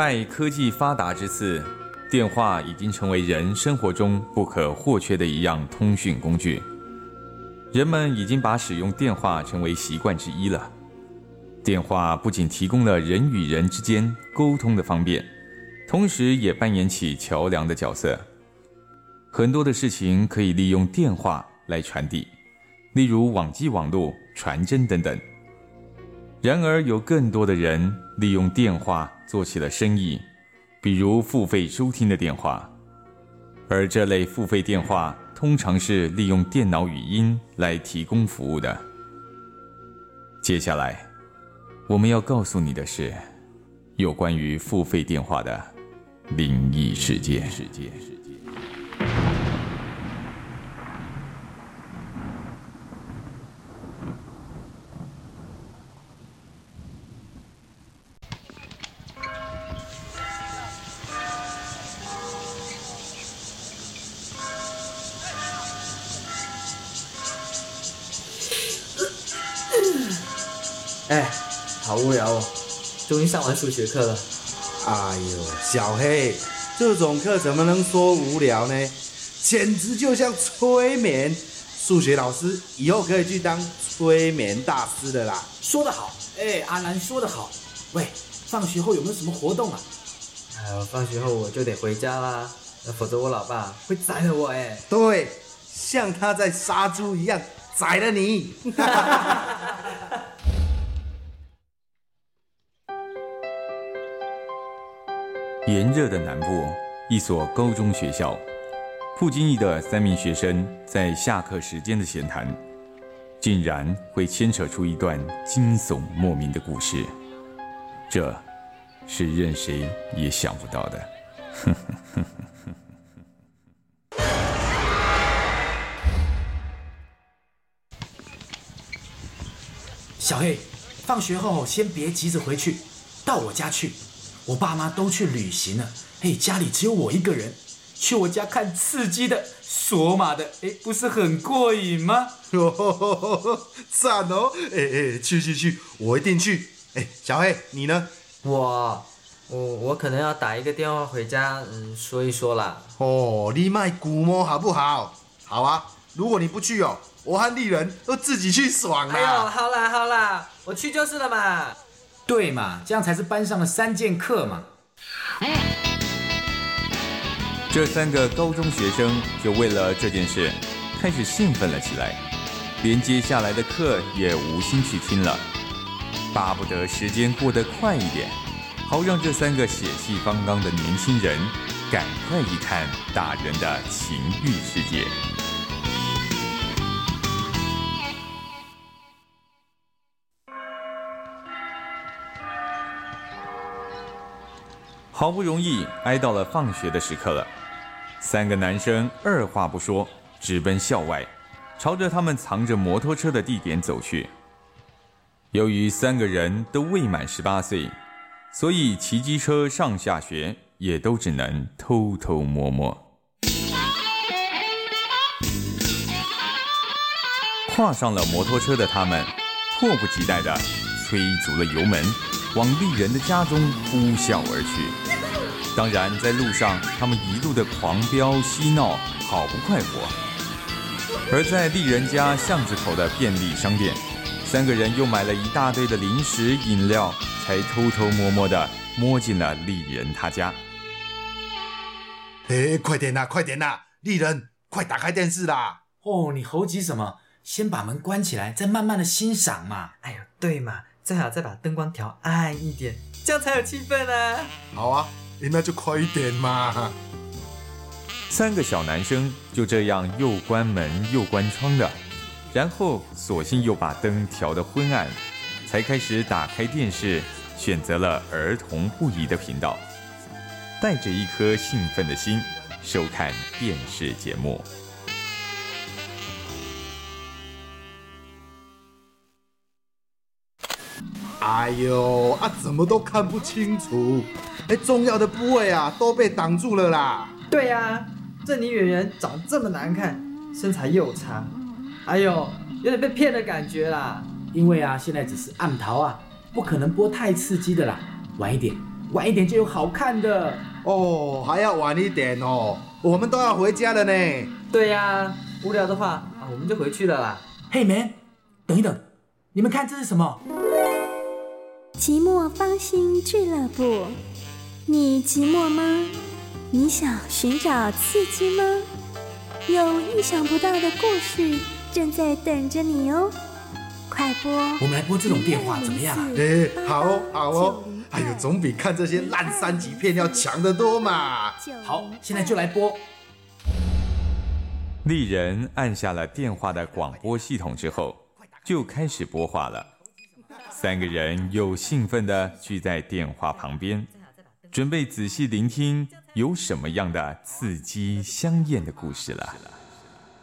拜科技发达之赐，电话已经成为人生活中不可或缺的一样通讯工具。人们已经把使用电话成为习惯之一了。电话不仅提供了人与人之间沟通的方便，同时也扮演起桥梁的角色。很多的事情可以利用电话来传递，例如网际网络、传真等等。然而，有更多的人利用电话做起了生意，比如付费收听的电话，而这类付费电话通常是利用电脑语音来提供服务的。接下来，我们要告诉你的是，有关于付费电话的灵异事件。好无聊哦！终于上完数学课了。哎呦，小黑，这种课怎么能说无聊呢？简直就像催眠。数学老师以后可以去当催眠大师的啦。说得好，哎，阿南说得好。喂，放学后有没有什么活动啊？哎，放学后我就得回家啦，否则我老爸会宰了我哎。对，像他在杀猪一样宰了你。炎热的南部，一所高中学校，不经意的三名学生在下课时间的闲谈，竟然会牵扯出一段惊悚莫名的故事，这是任谁也想不到的。小黑，放学后先别急着回去，到我家去。我爸妈都去旅行了，嘿，家里只有我一个人，去我家看刺激的、索马的，哎，不是很过瘾吗？赞哦！哎哎，去去去，我一定去。哎，小黑，你呢？我，我我可能要打一个电话回家，嗯，说一说啦。哦，你卖古摸好不好？好啊，如果你不去哦，我和丽人都自己去爽啦。哎呦，好啦好啦，我去就是了嘛。对嘛，这样才是班上的三剑客嘛。这三个高中学生就为了这件事开始兴奋了起来，连接下来的课也无心去听了，巴不得时间过得快一点，好让这三个血气方刚的年轻人赶快一探大人的情欲世界。好不容易挨到了放学的时刻了，三个男生二话不说，直奔校外，朝着他们藏着摩托车的地点走去。由于三个人都未满十八岁，所以骑机车上下学也都只能偷偷摸摸。跨上了摩托车的他们，迫不及待地催足了油门。往丽人的家中呼啸而去。当然，在路上，他们一路的狂飙嬉闹，好不快活。而在丽人家巷子口的便利商店，三个人又买了一大堆的零食饮料，才偷偷摸摸的摸进了丽人他家。哎，快点呐，快点呐！丽人，快打开电视啦！哦，你猴急什么？先把门关起来，再慢慢的欣赏嘛。哎呦，对嘛。最好再把灯光调暗一点，这样才有气氛啊。好啊，那就快一点嘛。三个小男生就这样又关门又关窗的，然后索性又把灯调得昏暗，才开始打开电视，选择了儿童不宜的频道，带着一颗兴奋的心收看电视节目。哎呦啊，怎么都看不清楚！哎，重要的部位啊都被挡住了啦。对呀，这女演员长这么难看，身材又差，哎呦，有点被骗的感觉啦。因为啊，现在只是暗桃啊，不可能播太刺激的啦。晚一点，晚一点就有好看的。哦，还要晚一点哦，我们都要回家了呢。对呀、无聊的话啊，我们就回去了啦。嘿，man，等一等，你们看这是什么？寂寞芳心俱乐部，你寂寞吗？你想寻找刺激吗？有意想不到的故事正在等着你哦！快播！我们来拨这种电话怎么样啊？哎，好哦，好哦。哎呦，总比看这些烂三级片要强得多嘛。好，现在就来拨。丽人按下了电话的广播系统之后，就开始拨话了。三个人又兴奋地聚在电话旁边，准备仔细聆听有什么样的刺激香艳的故事了。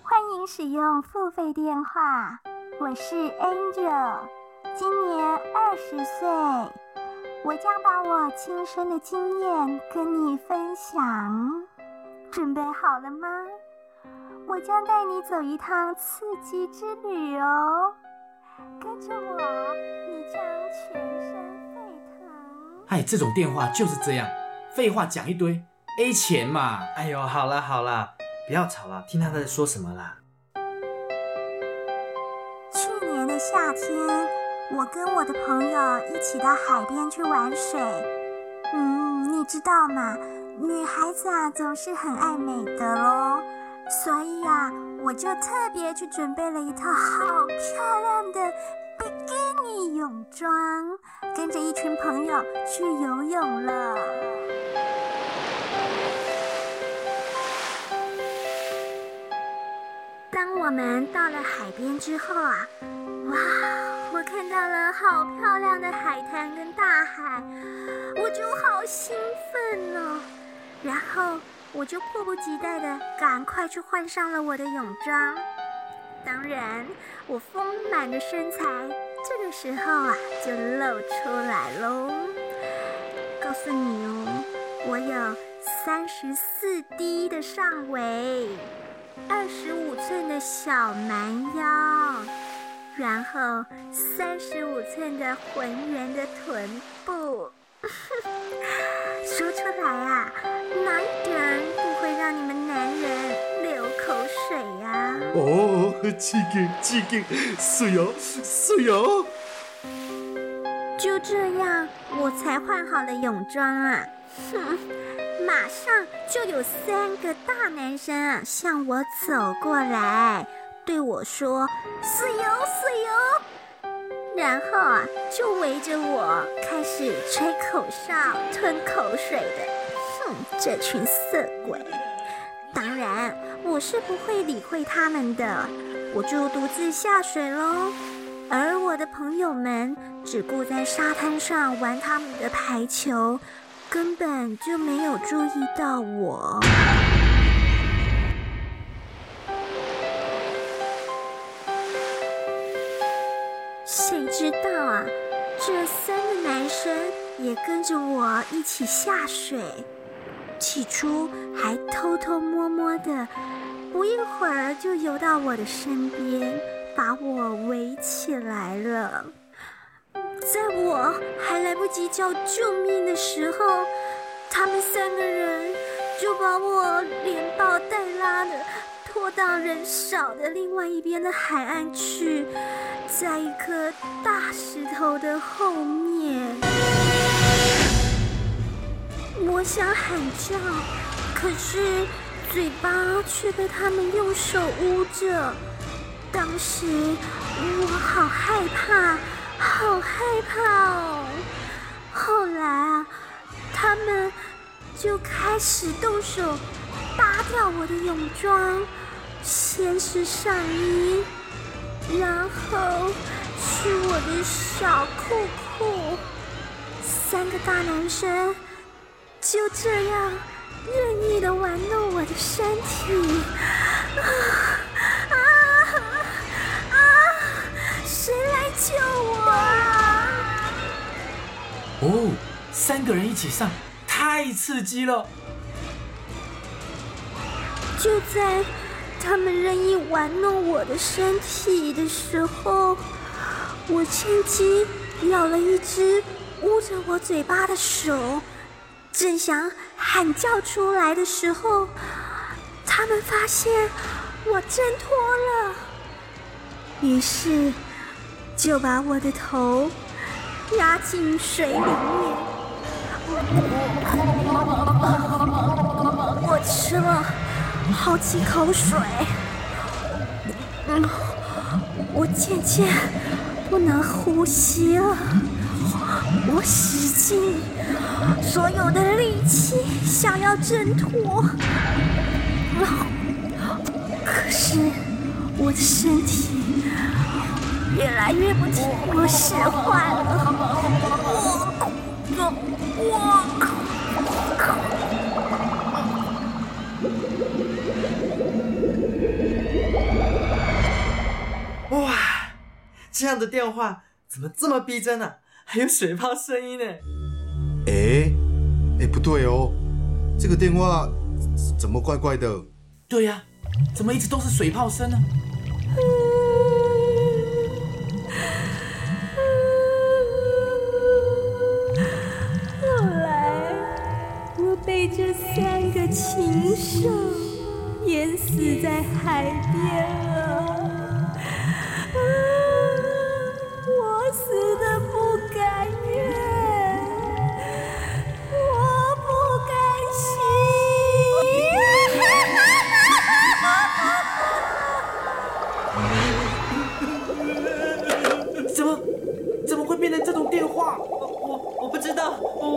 欢迎使用付费电话，我是 Angel，今年二十岁，我将把我亲身的经验跟你分享。准备好了吗？我将带你走一趟刺激之旅哦，跟着我，你将全身沸腾。哎，这种电话就是这样，废话讲一堆，A 钱嘛。哎呦，好了好了，不要吵了，听他在说什么啦。去年的夏天，我跟我的朋友一起到海边去玩水。嗯，你知道吗？女孩子啊，总是很爱美的咯。所以啊，我就特别去准备了一套好漂亮的比基尼泳装，跟着一群朋友去游泳了。当我们到了海边之后啊，哇，我看到了好漂亮的海滩跟大海，我就好兴奋哦。然后我就迫不及待的赶快去换上了我的泳装。当然，我丰满的身材这个时候啊就露出来喽。告诉你哦，我有三十四 D 的上围。二十五寸的小蛮腰，然后三十五寸的浑圆的臀部。说出来啊，哪一点让你们男人流口水呀、哦，刺激刺激，水哦水哦。就这样，我才换好了泳装啊，哼，马上就有三个大男生啊向我走过来，对我说：“水油水油。”然后啊，就围着我开始吹口哨、吞口水的。哼，这群色鬼！当然，我是不会理会他们的，我就独自下水喽。而我的朋友们只顾在沙滩上玩他们的排球，根本就没有注意到我。谁知道啊，这三个男生也跟着我一起下水。起初还偷偷摸摸的，不一会儿就游到我的身边，把我围起来了。在我还来不及叫救命的时候，他们三个人就把我连抱带拉的拖到人少的另外一边的海岸去，在一颗大石头的后面。我想喊叫，可是嘴巴却被他们用手捂着。当时我好害怕，好害怕哦。后来啊，他们就开始动手扒掉我的泳装，先是上衣，然后是我的小裤裤。三个大男生就这样任意的玩弄我的身体，啊啊啊！谁来救我？哦，三个人一起上，太刺激了！就在他们任意玩弄我的身体的时候，我趁机咬了一只捂着我嘴巴的手，正想喊叫出来的时候，他们发现我挣脱了，于是就把我的头压进水里面。我吃了好几口水，嗯，我渐渐不能呼吸了。我使劲所有的力气想要挣脱，可是我的身体越来越不听我使唤了。我我哇，这样的电话怎么这么逼真呢、还有水泡声音呢？哎哎，不对哦，这个电话怎么怪怪的？对呀、怎么一直都是水泡声呢？后来，我被这三个禽兽淹死在海边了。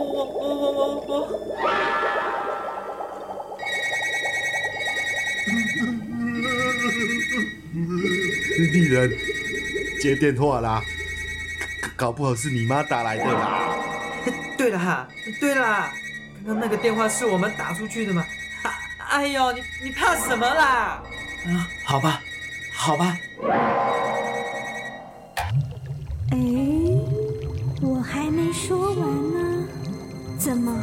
我我我我我我。丽人接电话啦，搞不好是你妈打来的啦。对了哈，对啦，刚刚那个电话是我们打出去的嘛？啊哎呦，你你怕什么啦？啊，好吧，好吧，哎，我还没说完呢，怎么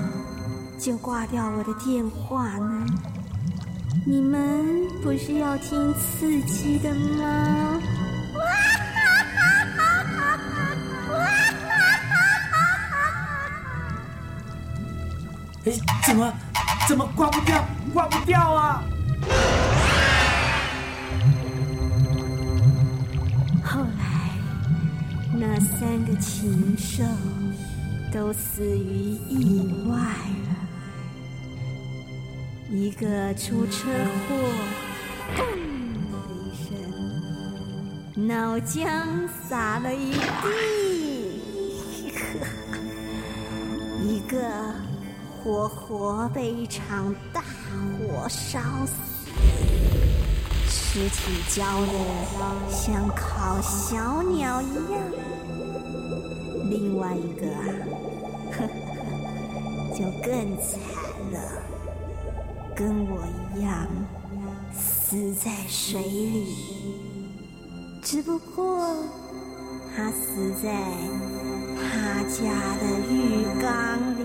就挂掉我的电话呢？你们不是要听刺激的吗？哎，怎么怎么挂不掉，挂不掉啊？后来，那三个禽兽都死于意外了，一个出车祸，砰的一声，脑浆洒了一地；一个活活被一场大火烧死。尸体焦的像烤小鸟一样。另外一个啊，呵呵，就更惨了，跟我一样死在水里，只不过他死在他家的浴缸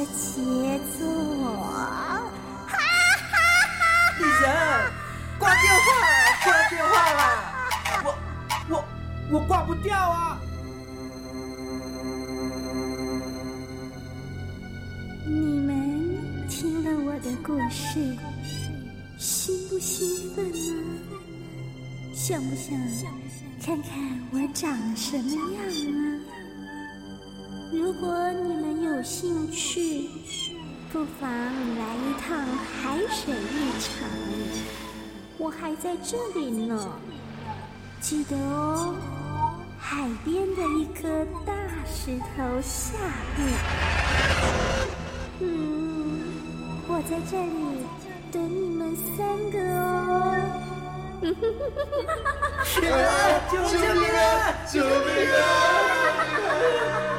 的杰作。丽人，挂电话了，挂电话了。我我我挂不掉啊！你们听了我的故事，兴不兴奋呢？想不想看看我长什么样呢？如果你们有兴趣，不妨来一趟海水浴场，我还在这里呢。记得哦，海边的一颗大石头下面。嗯，我在这里等你们三个哦。救命 啊！救命啊！寂寞芳